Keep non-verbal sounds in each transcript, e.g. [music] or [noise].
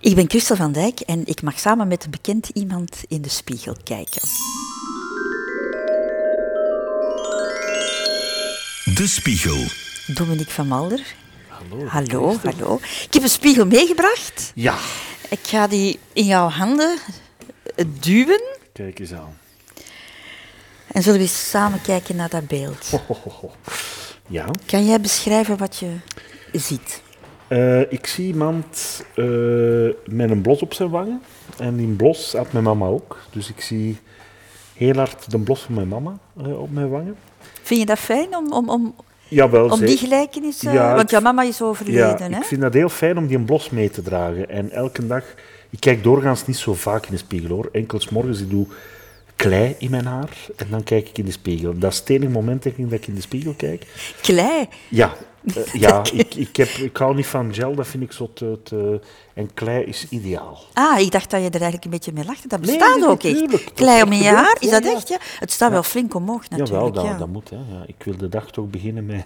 Ik ben Christel van Dijk en ik mag samen met een bekend iemand in de spiegel kijken. De Spiegel. Dominique van Malder. Hallo. Hallo, hallo. Ik heb een spiegel meegebracht. Ja, Ik ga die in jouw handen duwen. kijk eens aan. En zullen we eens samen kijken naar dat beeld. Ja, Kan jij beschrijven wat je ziet? Eh, ik zie iemand eh, met een blos op zijn wangen. En die blos had mijn mama ook. Dus ik zie heel hard de blos van mijn mama eh, op mijn wangen. Vind je dat fijn om, om, om, Jawel, om die gelijkenis... Ja, want jouw mama is Ja, overleden, hè? ik vind dat heel fijn om die een blos mee te dragen. En elke dag... Ik kijk doorgaans niet zo vaak in de spiegel, hoor. Enkel 's morgens, ik doe klei in mijn haar. En dan kijk ik in de spiegel. Dat is het enige moment denk ik, dat ik in de spiegel kijk. Klei. Ja, [laughs] eh, ja ik, ik, heb, ik hou niet van gel, dat vind ik zo te... te- en klei is ideaal. Ah, ik dacht dat je er eigenlijk een beetje mee lachte. Dat bestaat nee, ook echt. Dat Klei om je haar, is dat ja. echt? Ja? Het staat wel flink omhoog natuurlijk. Jawel, dat, ja. dat moet. Hè. Ja, ik wil de dag toch beginnen met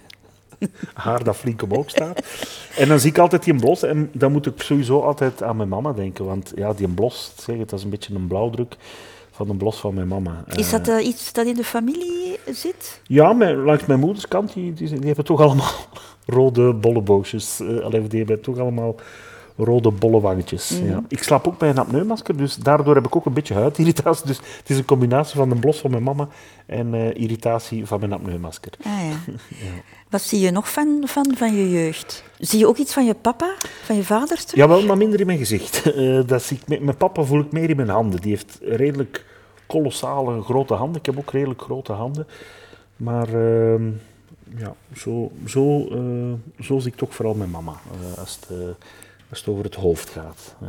[laughs] haar dat flink omhoog staat. En dan zie ik altijd die blos. En dan moet ik sowieso altijd aan mijn mama denken. Want ja, die blos, zeg het, dat is een beetje een blauwdruk van de blos van mijn mama. Is dat Eh, eh, iets dat in de familie zit? Ja, mijn, langs mijn moeders kant, die, die, die hebben toch allemaal [laughs] rode bolleboosjes. Uh, alleen die hebben toch allemaal rode bolle wangetjes. Mhm. ja. Ik slaap ook bij een apneummasker, dus daardoor heb ik ook een beetje huidirritatie. Dus het is een combinatie van de blos van mijn mama en eh, irritatie van mijn apneummasker. Ah, [laughs] ja. Wat zie je nog van, van, van je jeugd? Zie je ook iets van je papa, van je vader terug? Jawel, maar minder in mijn gezicht. [laughs] Eh, dat zie ik, met mijn papa voel ik meer in mijn handen. Die heeft redelijk kolossale grote handen. Ik heb ook redelijk grote handen. Maar ehm, ja, zo, zo, eh, zo zie ik toch vooral mijn mama. als, het, als het over het hoofd gaat. Ja.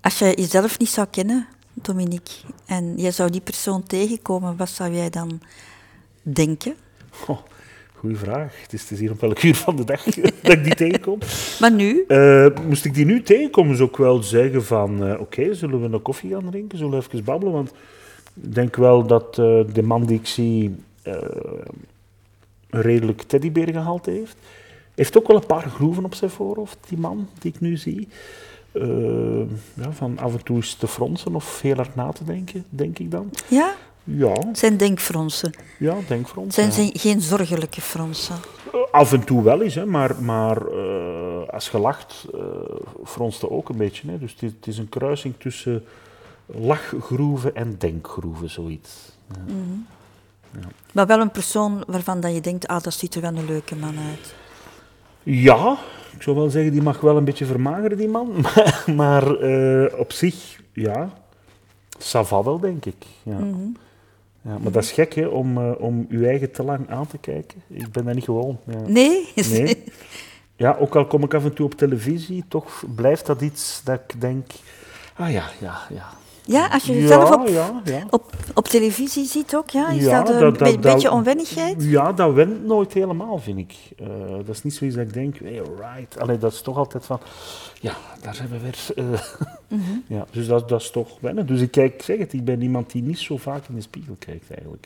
Als je jezelf niet zou kennen, Dominique, en je zou die persoon tegenkomen, wat zou jij dan denken? Oh, goeie vraag. Het is, het is hier op welk uur van de dag [laughs] dat ik die tegenkom. Maar nu, Eh, moest ik die nu tegenkomen, zou ik wel zeggen van... eh, Oké, zullen we een koffie gaan drinken? Zullen we even babbelen? Want ik denk wel dat eh, de man die ik zie... een redelijk teddybeer gehaald heeft. Heeft ook wel een paar groeven op zijn voorhoofd, die man die ik nu zie. Eh, ja, van af en toe eens te fronsen of heel hard na te denken, denk ik dan. ja, Ja, zijn denkfronsen. ja denkfronsen. Zijn ja. ze- geen zorgelijke fronsen. Eh, Af en toe wel eens, hè, maar, maar eh, als je lacht, eh fronst het ook een beetje. Hè. Dus het is, het is een kruising tussen lachgroeven en denkgroeven, zoiets. Ja. Maar wel een persoon waarvan dat je denkt, ah, dat ziet er wel een leuke man uit. Ja, ik zou wel zeggen, die mag wel een beetje vermageren, die man. [laughs] Maar, maar eh, op zich, ja, ça va wel, denk ik. Ja. Ja, maar dat is gek, hè, om, eh, om je eigen te lang aan te kijken. Ik ben dat niet gewoon. Ja. Nee? [laughs] Nee. Ja, ook al kom ik af en toe op televisie, toch blijft dat iets dat ik denk... Ah ja, ja, ja. Ja, als je jezelf op, ja, ja. op, op televisie ziet ook, ja? Is Ja, dat een dat- dat- beetje onwennigheid? Ja, dat went nooit helemaal, vind ik. Eh, dat is niet zoiets dat ik denk, hey, right. Allee, dat is toch altijd van, ja, daar zijn we weer. eh. [laughs] Mhm. ja, dus dat, dat is toch wennen. Dus ik kijk, zeg het, ik ben iemand die niet zo vaak in de spiegel kijkt eigenlijk.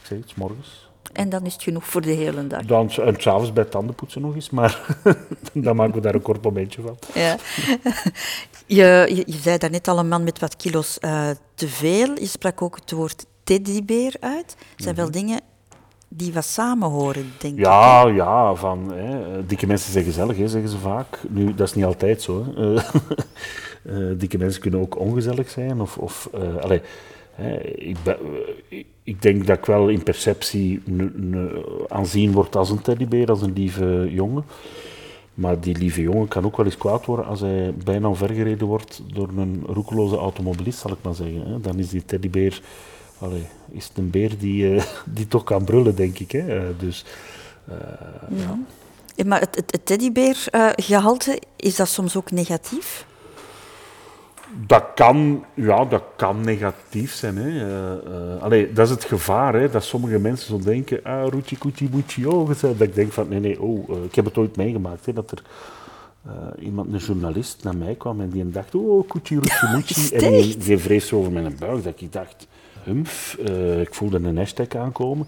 Ik zeg het, 's morgens. En dan is het genoeg voor de hele dag. Dan, en s'avonds bij tandenpoetsen nog eens, maar [laughs] dan maken we daar een kort momentje van. Ja. [laughs] Je, je, je zei daarnet al een man met wat kilo's eh, te veel. Je sprak ook het woord teddybeer uit. Het zijn wel dingen die wat samen horen, denk ik. Ja, ja, van hè, dikke mensen zijn gezellig, hè, zeggen ze vaak. Nu, dat is niet altijd zo. Hè. Eh, [laughs] eh, dikke mensen kunnen ook ongezellig zijn. Of, of, eh, allee, hè, ik, ik- denk dat ik wel in perceptie aanzien word als een teddybeer, als een lieve jongen. Maar die lieve jongen kan ook wel eens kwaad worden als hij bijna omvergereden wordt door een roekeloze automobilist, zal ik maar zeggen. Dan is die teddybeer, is het een beer die, eh, [laughs] die toch kan brullen, denk ik. Hè. Eh, dus, eh, ja. Maar het, het, het teddybeergehalte, is dat soms ook negatief? Dat kan, ja, dat kan negatief zijn. Hè. Allee, dat is het gevaar, hè, dat sommige mensen zo denken, ah, roetje, koetje, moetje, oh, dat ik denk van, nee, nee, oh, eh, ik heb het ooit meegemaakt, hè, dat er iemand, een journalist, naar mij kwam en die dacht, oh, koetje, roetje, [laughs] moetje, en die, die vrees over mijn buik, dat ik dacht, eh, ik voelde een hashtag aankomen.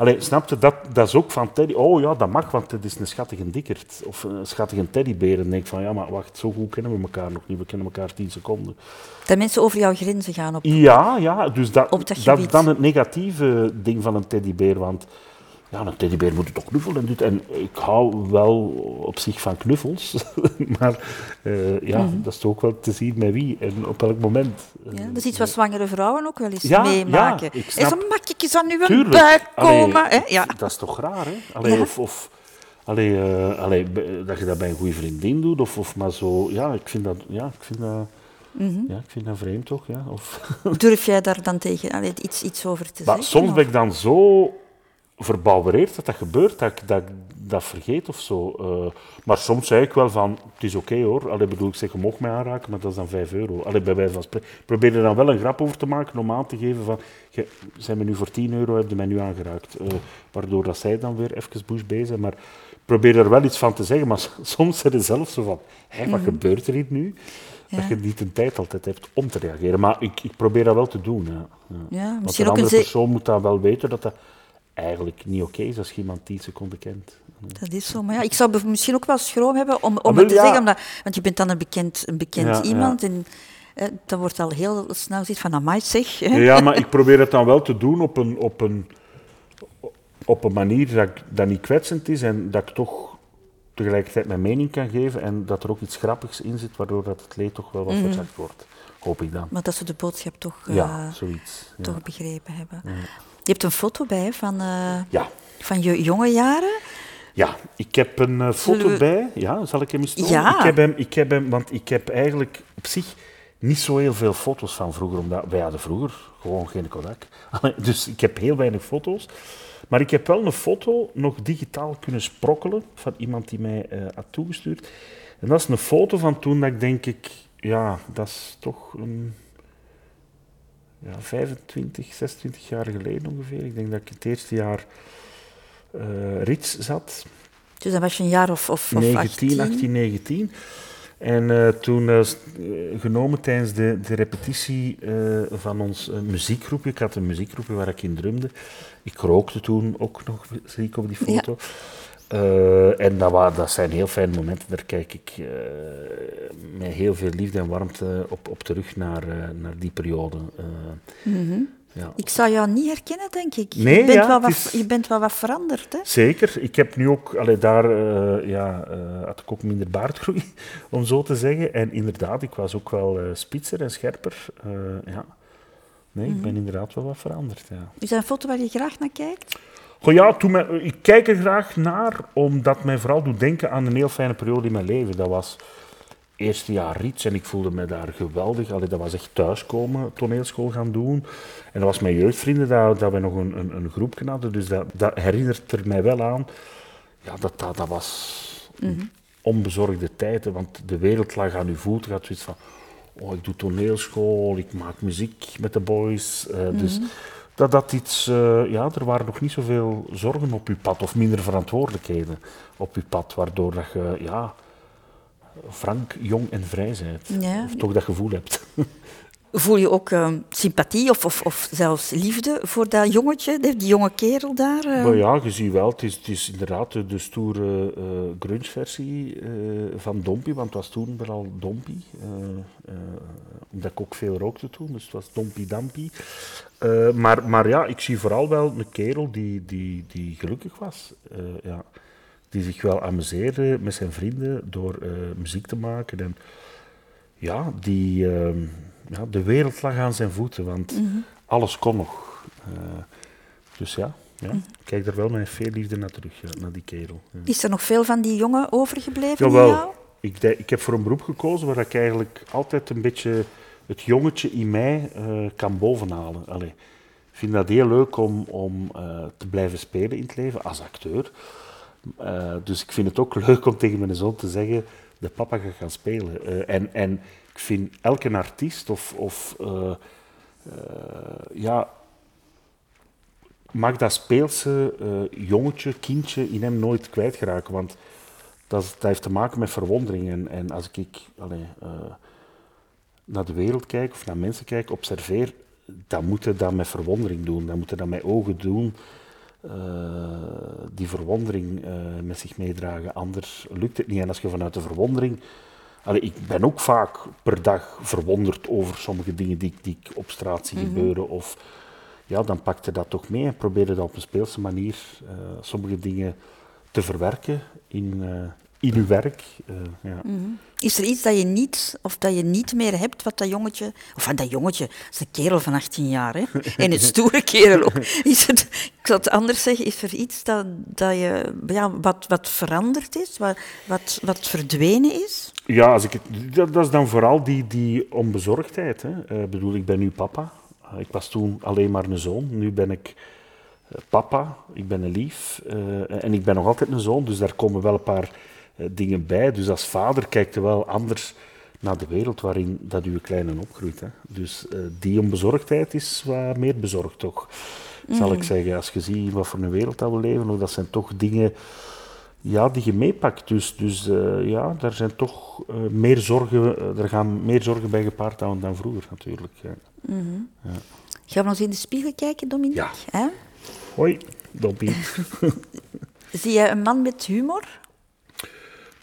Allee, snapte dat, dat is ook van Teddy. Oh ja, dat mag, want het is een schattige dikkerd. Of een schattige teddybeer. En dan denk ik van, ja, maar wacht, zo goed kennen we elkaar nog niet. We kennen elkaar tien seconden. Dat mensen over jouw grenzen gaan op... Ja, ja, dus dat, Op dat dat is dan het negatieve ding van een teddybeer. Want ja, een teddybeer moet je toch knuffelen en dit. En ik hou wel op zich van knuffels. [laughs] maar eh, ja, Mhm. dat is toch ook wel te zien met wie en op welk moment. Ja, dat is iets wat zwangere vrouwen ook wel eens Ja, meemaken. ja, ik en snap- zo makkelijk aan uw Tuurlijk. buik Allee, komen. hè? Ja. Dat is toch raar, hè? Allee, Ja. Of, of allee, eh, allee, dat je dat bij een goede vriendin doet, of, of maar zo. Ja, ik vind dat, ja, ik vind dat, Mhm. ja, ik vind dat vreemd toch? Ja? Of, Durf jij daar dan tegen allee, iets, iets over te maar zeggen? soms ben ik dan zo verbouwereerd dat dat gebeurt, dat ik dat, dat vergeet of zo. Eh, maar soms zei ik wel van, het is oké hoor. Allee, bedoel, ik zeg, je mocht mij aanraken, maar dat is dan 5 euro. Allee, bij wijze van spreken. Ik probeer er dan wel een grap over te maken om aan te geven van, je, zijn me nu voor 10 euro, heb je mij nu aangeraakt. Eh, waardoor dat zij dan weer even bush bezig zijn. Maar ik probeer er wel iets van te zeggen, maar [laughs] soms zijn ze zelf zo van, hé, wat gebeurt er hier nu? Ja. Dat je niet de tijd altijd hebt om te reageren. Maar ik, ik probeer dat wel te doen. Ja. Ja. Ja, Want misschien een andere persoon moet dan wel weten dat dat eigenlijk niet oké is als je iemand 10 seconden kent. Dat is zo. Maar ja, ik zou misschien ook wel schroom hebben om, om Ah, wel, het te ja. zeggen. Omdat, want je bent dan een bekend, een bekend Ja, ja. iemand. En eh, dan wordt al heel snel zoiets van, amai zeg. Hè? Ja, maar ik probeer het dan wel te doen op een, op een, op een manier dat, ik, dat niet kwetsend is en dat ik toch tegelijkertijd mijn mening kan geven en dat er ook iets grappigs in zit, waardoor dat het leed toch wel wat verzacht wordt. Hoop ik dan. Maar dat ze de boodschap toch, eh, Ja, zoiets. Ja. toch begrepen hebben. Je hebt een foto bij van, eh, Ja. van je jonge jaren. Ja, ik heb een eh, foto we- bij. Ja, zal ik hem eens tonen? Ja. Ik heb hem, ik heb hem, want ik heb eigenlijk op zich niet zo heel veel foto's van vroeger, omdat wij hadden vroeger gewoon geen Kodak. [laughs] Dus ik heb heel weinig foto's. Maar ik heb wel een foto nog digitaal kunnen sprokkelen van iemand die mij eh, had toegestuurd. En dat is een foto van toen dat ik denk ik, ja, dat is toch een ja, 25, 26 jaar geleden ongeveer. Ik denk dat ik het eerste jaar eh Rits zat. Dus dan was je een jaar of, of, of 19, 18, 19. En eh, toen eh, genomen tijdens de, de repetitie van ons muziekgroepje. Ik had een muziekgroepje waar ik in drumde. Ik rookte toen ook nog, zie ik op die foto. Eh, en dat, dat zijn heel fijne momenten. Daar kijk ik eh, met heel veel liefde en warmte op, op terug naar, eh, naar die periode. Eh, ja. Ik zou jou niet herkennen, denk ik. Nee, je, bent ja, wel wat, is- je bent wel wat veranderd. Hè? Zeker. Ik heb nu ook, allee, daar ja, had ik ook minder baardgroei, [laughs] om zo te zeggen. En inderdaad, ik was ook wel spitser en scherper. Ja. Nee, ik ben inderdaad wel wat veranderd. Ja. Is dat een foto waar je graag naar kijkt? Goh, ja, toen ik kijk er graag naar, omdat mij vooral doet denken aan een heel fijne periode in mijn leven. Dat was eerste jaar Riets en ik voelde me daar geweldig. Allee, dat was echt thuiskomen, toneelschool gaan doen. En dat was mijn jeugdvrienden, dat, dat we nog een, een, een groepje hadden. Dus dat, dat herinnert er mij wel aan. Ja, dat, dat, dat was een onbezorgde tijd, hè, want de wereld lag aan uw voeten. Je had zoiets van, oh, ik doe toneelschool, ik maak muziek met de boys. eh, Dus dat dat iets, eh, ja, er waren nog niet zoveel zorgen op uw pad, of minder verantwoordelijkheden op uw pad, waardoor dat je, ja, frank, jong en vrij bent. Ja. Of toch dat gevoel hebt. [laughs] Voel je ook eh, sympathie of, of, of zelfs liefde voor dat jongetje, die jonge kerel daar? Maar ja, je ziet wel, het is, het is inderdaad de, stoere eh grunge-versie eh, van Dompie, want het was toen vooral Dompie. eh, omdat ik ook veel rookte toen, dus het was Dompie Dampie. Maar, maar ja, ik zie vooral wel een kerel die, die, die gelukkig was. ja. Die zich wel amuseerde met zijn vrienden door muziek te maken. En ja, die, eh, ja, de wereld lag aan zijn voeten, want alles kon nog. Eh, dus ja, ja, ik kijk er wel met veel liefde naar terug, ja, naar die kerel. Ja. Is er nog veel van die jongen overgebleven in Jawel, jou? ik, de- ik heb voor een beroep gekozen waar ik eigenlijk altijd een beetje het jongetje in mij eh, kan bovenhalen. Allee, ik vind dat heel leuk om, om eh, te blijven spelen in het leven als acteur. Dus ik vind het ook leuk om tegen mijn zoon te zeggen, de papa gaat gaan spelen. En, en ik vind elke artiest of, of eh, eh, ja, mag dat speelse eh, jongetje, kindje in hem nooit kwijtgeraken. Want dat, dat heeft te maken met verwondering. En, en als ik naar de wereld kijk of naar mensen kijk, observeer, dan moet je dat met verwondering doen. Dan moet je dat met ogen doen die verwondering met zich meedragen. Anders lukt het niet. En als je vanuit de verwondering Allee, ik ben ook vaak per dag verwonderd over sommige dingen die, die ik op straat zie mhm. gebeuren. Of ja, dan pakte dat toch mee en probeerde dat op een speelse manier uh, sommige dingen te verwerken in, uh, in uw werk. Uh, ja. Mhm. Is er iets dat je niet, of dat je niet meer hebt wat dat jongetje, of van dat jongetje, dat is een kerel van 18 jaar, hè? [laughs] en een stoere kerel ook. Is het, ik zou het anders zeggen, is er iets dat, dat je, ja, wat, wat veranderd is, wat, wat, wat verdwenen is? Ja, als ik het, dat, dat is dan vooral die, die onbezorgdheid. Hè. Ik bedoel, ik ben nu papa. Ik was toen alleen maar een zoon. Nu ben ik eh, papa, ik ben een lief en ik ben nog altijd een zoon, dus daar komen wel een paar dingen bij. Dus als vader kijkt je wel anders naar de wereld waarin dat uw kleine opgroeit. Hè. Dus die onbezorgdheid is wat meer bezorgd toch, zal ik mhm. zeggen. Als je ziet wat voor een wereld dat we leven, dat zijn toch dingen ja, die je meepakt. Dus, dus ja, daar zijn toch meer zorgen, er gaan meer zorgen bij gepaard dan, dan vroeger natuurlijk. Ja. Mm ja. Gaan we eens in de spiegel kijken, Dominique? Ja. Hè? Hoi, Dobby. [laughs] Zie je een man met humor?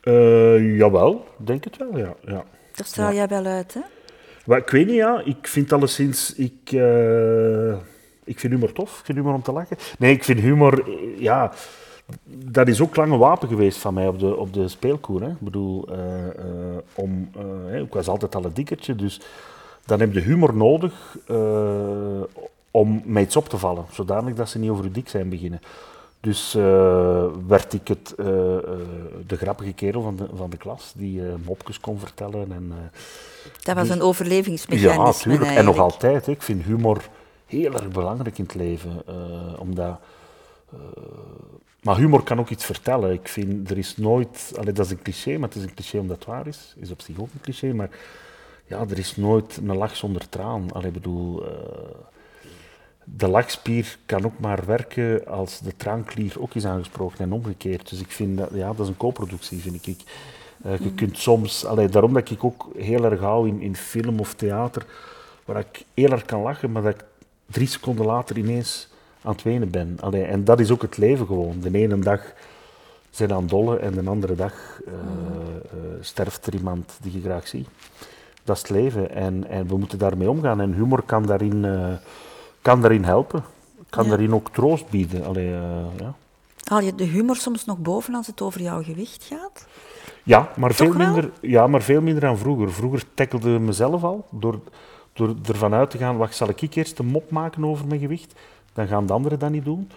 Uh, jawel, denk het wel, ja. ja. Daar straal jij wel uit, hè? Maar, ik weet niet, ja. Ik vind alleszins... Ik, uh, ik vind humor tof. Ik vind humor om te lachen. Nee, ik vind humor... Eh, ja, dat is ook lang een wapen geweest van mij op de, op de speelkoer. Hè. Ik bedoel, uh, om... ik was altijd al een dikkertje, dus dan heb je humor nodig uh, om met iets op te vallen, zodanig dat ze niet over je dik zijn beginnen. Dus uh, werd ik het, uh, de grappige kerel van de, van de klas, die mopjes kon vertellen. En, dat was een overlevingsmechanisme. Ja, natuurlijk. En nog altijd. Ik vind humor heel erg belangrijk in het leven. omdat, maar humor kan ook iets vertellen. Ik vind, er is nooit... Allee, dat is een cliché, maar het is een cliché omdat het waar is. is op zich ook een cliché, maar ja, er is nooit een lach zonder traan. Allee, bedoel, uh, de lachspier kan ook maar werken als de traanklier ook is aangesproken en omgekeerd. Dus ik vind dat, ja, dat is een co-productie, vind ik. Uh, je mm. kunt soms, allee, daarom dat ik ook heel erg hou in, in film of theater, waar ik heel erg kan lachen, maar dat ik drie seconden later ineens aan het wenen ben. Allee, en dat is ook het leven gewoon. De ene dag zijn aan dolle en de andere dag uh, sterft er iemand die je graag ziet dat is het leven. En, en we moeten daarmee omgaan. En humor kan daarin, uh, kan daarin helpen. Kan daarin ook troost bieden. Allee, ja. Haal je de humor soms nog boven als het over jouw gewicht gaat? Ja, maar, veel minder, ja, maar veel minder dan vroeger. Vroeger tackelde ik mezelf al door, door ervan uit te gaan, wacht, zal ik eerst een mop maken over mijn gewicht? Dan gaan de anderen dat niet doen.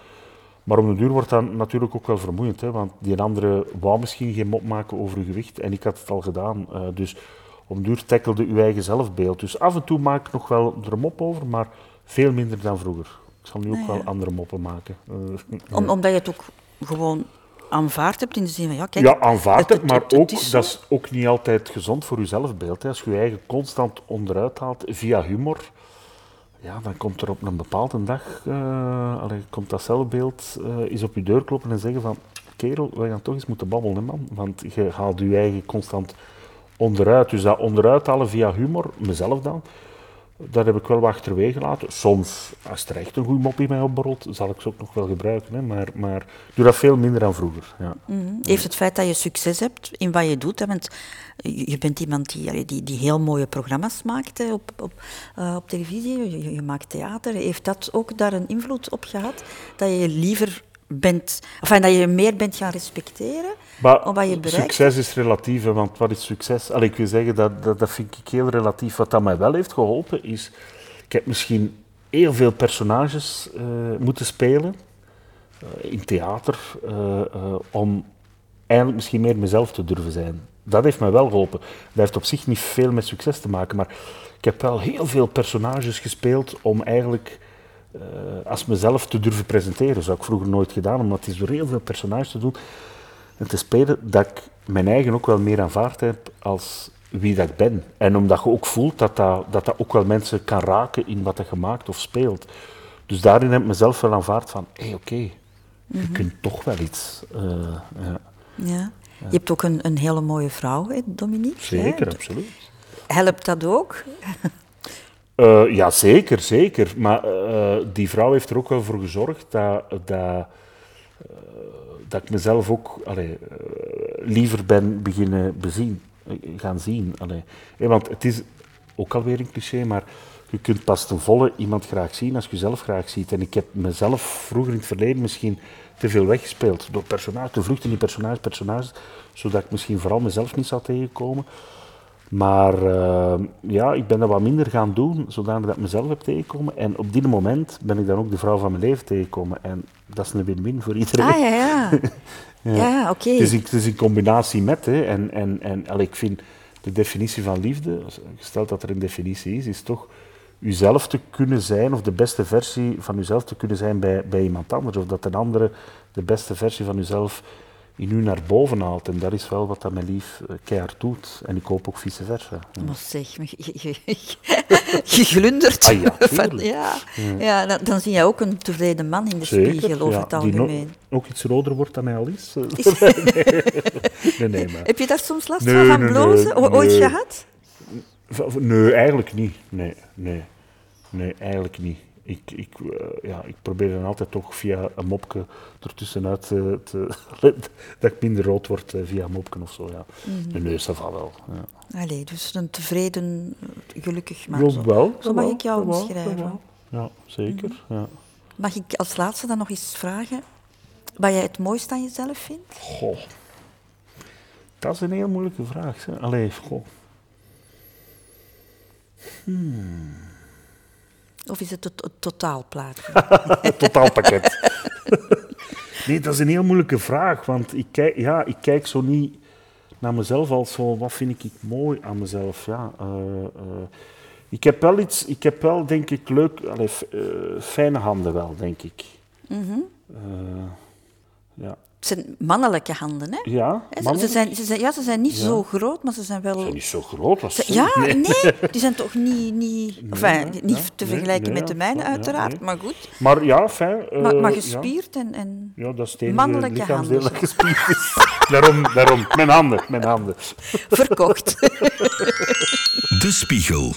Maar om de duur wordt dat natuurlijk ook wel vermoeiend, hè, want die andere wou misschien geen mop maken over je gewicht en ik had het al gedaan. Uh, dus om duur tackelde uw eigen zelfbeeld. Dus af en toe maak ik nog wel er een mop over, maar veel minder dan vroeger. Ik zal nu ook wel andere moppen maken. Uh, [laughs] Om, omdat je het ook gewoon aanvaard hebt in de zin van ja, kijk. Ja, aanvaard hebt, maar ook, dat is ook niet altijd gezond voor je zelfbeeld. Hè. Als je je eigen constant onderuit haalt via humor, ja, dan komt er op een bepaalde dag, uh, allee, komt dat zelfbeeld uh, eens op je deur kloppen en zeggen van kerel, we gaan toch eens moeten babbelen, man. Want je haalt je eigen constant onderuit. Dus dat onderuit halen via humor, mezelf dan, dat heb ik wel wat achterwege gelaten. Soms, als er echt een goede mop in mij opborrelt, zal ik ze ook nog wel gebruiken. Hè. Maar, maar ik doe dat veel minder dan vroeger. Ja. Mm Heeft het feit dat je succes hebt in wat je doet, hè, want je bent iemand die, die, die heel mooie programma's maakt op, op, uh, op televisie, je, je, maakt theater. Heeft dat ook daar een invloed op gehad? Dat je liever bent, enfin, dat je meer bent gaan respecteren? Maar wat je succes is relatief, want wat is succes? Allee, ik wil zeggen, dat, dat, dat vind ik heel relatief. Wat dat mij wel heeft geholpen is, ik heb misschien heel veel personages uh, moeten spelen uh, in theater, uh, om eindelijk misschien meer mezelf te durven zijn. Dat heeft mij wel geholpen. Dat heeft op zich niet veel met succes te maken, maar ik heb wel heel veel personages gespeeld om eigenlijk als mezelf te durven presenteren. Dat zou ik vroeger nooit gedaan, omdat het is door heel veel personages te doen en te spelen dat ik mijn eigen ook wel meer aanvaard heb als wie dat ik ben. En omdat je ook voelt dat dat, dat, dat ook wel mensen kan raken in wat je maakt of speelt. Dus daarin heb ik mezelf wel aanvaard van, hé hey, oké, je mhm. kunt toch wel iets. Uh, ja. ja. Je hebt ook een, een hele mooie vrouw, hè, Dominique. Zeker, absoluut. Helpt dat ook? Uh, ja, zeker, zeker. Maar uh, die vrouw heeft er ook wel voor gezorgd dat, dat, uh, dat ik mezelf ook allee, liever ben beginnen bezien, gaan zien. Allee. want het is ook alweer een cliché, maar je kunt pas ten volle iemand graag zien als je jezelf graag ziet. En ik heb mezelf vroeger in het verleden misschien te veel weggespeeld door personages, te vluchten in personages, personages, zodat ik misschien vooral mezelf niet zou tegenkomen. Maar uh, ja, ik ben dat wat minder gaan doen, zodanig dat ik mezelf heb tegengekomen. En op dit moment ben ik dan ook de vrouw van mijn leven tegengekomen. En dat is een win-win voor iedereen. Ah, ja, ja. [laughs] ja. ja oké. Het, het, is in combinatie met, hè. En, en, en ik vind de definitie van liefde, gesteld dat er een definitie is, is toch uzelf te kunnen zijn, of de beste versie van uzelf te kunnen zijn bij, bij iemand anders. Of dat een andere de beste versie van uzelf in u naar boven haalt. En dat is wel wat dat mijn lief uh, keihard doet. En ik hoop ook vice versa. Maar zeg, [laughs] glundert. Ah, ja, [laughs] van, ja. ja. dan, dan, zie je ook een tevreden man in de spiegel over het algemeen. Ook iets roder wordt dan hij al is. [laughs] nee, nee, maar. Heb je daar soms last van, van blozen? Ooit gehad? Nee, eigenlijk niet. Nee, nee. Nee, eigenlijk niet ik, ik, uh, ja, ik probeer dan altijd toch via een mopje ertussenuit uh, te, [laughs] dat ik minder rood word uh, via een mopje of zo. Ja. Mm -hmm. De neus daarvan wel. Ja. Allee, dus een tevreden, gelukkig man. Ja, wel, zo, mag ik jou omschrijven. Ja, zeker. Mm -hmm. ja. Mag ik als laatste dan nog eens vragen wat jij het mooiste aan jezelf vindt? Goh. Dat is een heel moeilijke vraag. Hè. Allee, goh. Hmm. Of is het het, het totaalplaatje? het [laughs] [laughs] totaalpakket. nee, dat is een heel moeilijke vraag, want ik kijk, ja, ik kijk zo niet naar mezelf als zo, wat vind ik mooi aan mezelf. Ja, uh, uh, ik heb wel iets, ik heb wel, denk ik, leuk, allez, uh, fijne handen wel, denk ik. Mm -hmm. ja. Het zijn mannelijke handen, hè? Ja, ze, zijn, ze, zijn, ja, ze zijn niet ja. zo groot, maar ze zijn wel... Ze zijn niet zo groot, was ze, Ja, [laughs] nee, die zijn toch niet, niet, enfin, nee, niet ja, te vergelijken nee, met de mijne, uiteraard, maar goed. Maar ja, fijn. Uh, maar, maar gespierd en, en ja, dat is mannelijke handen. dat gespierd is. daarom, daarom, mijn handen, mijn handen. Verkocht. [laughs] De Spiegel.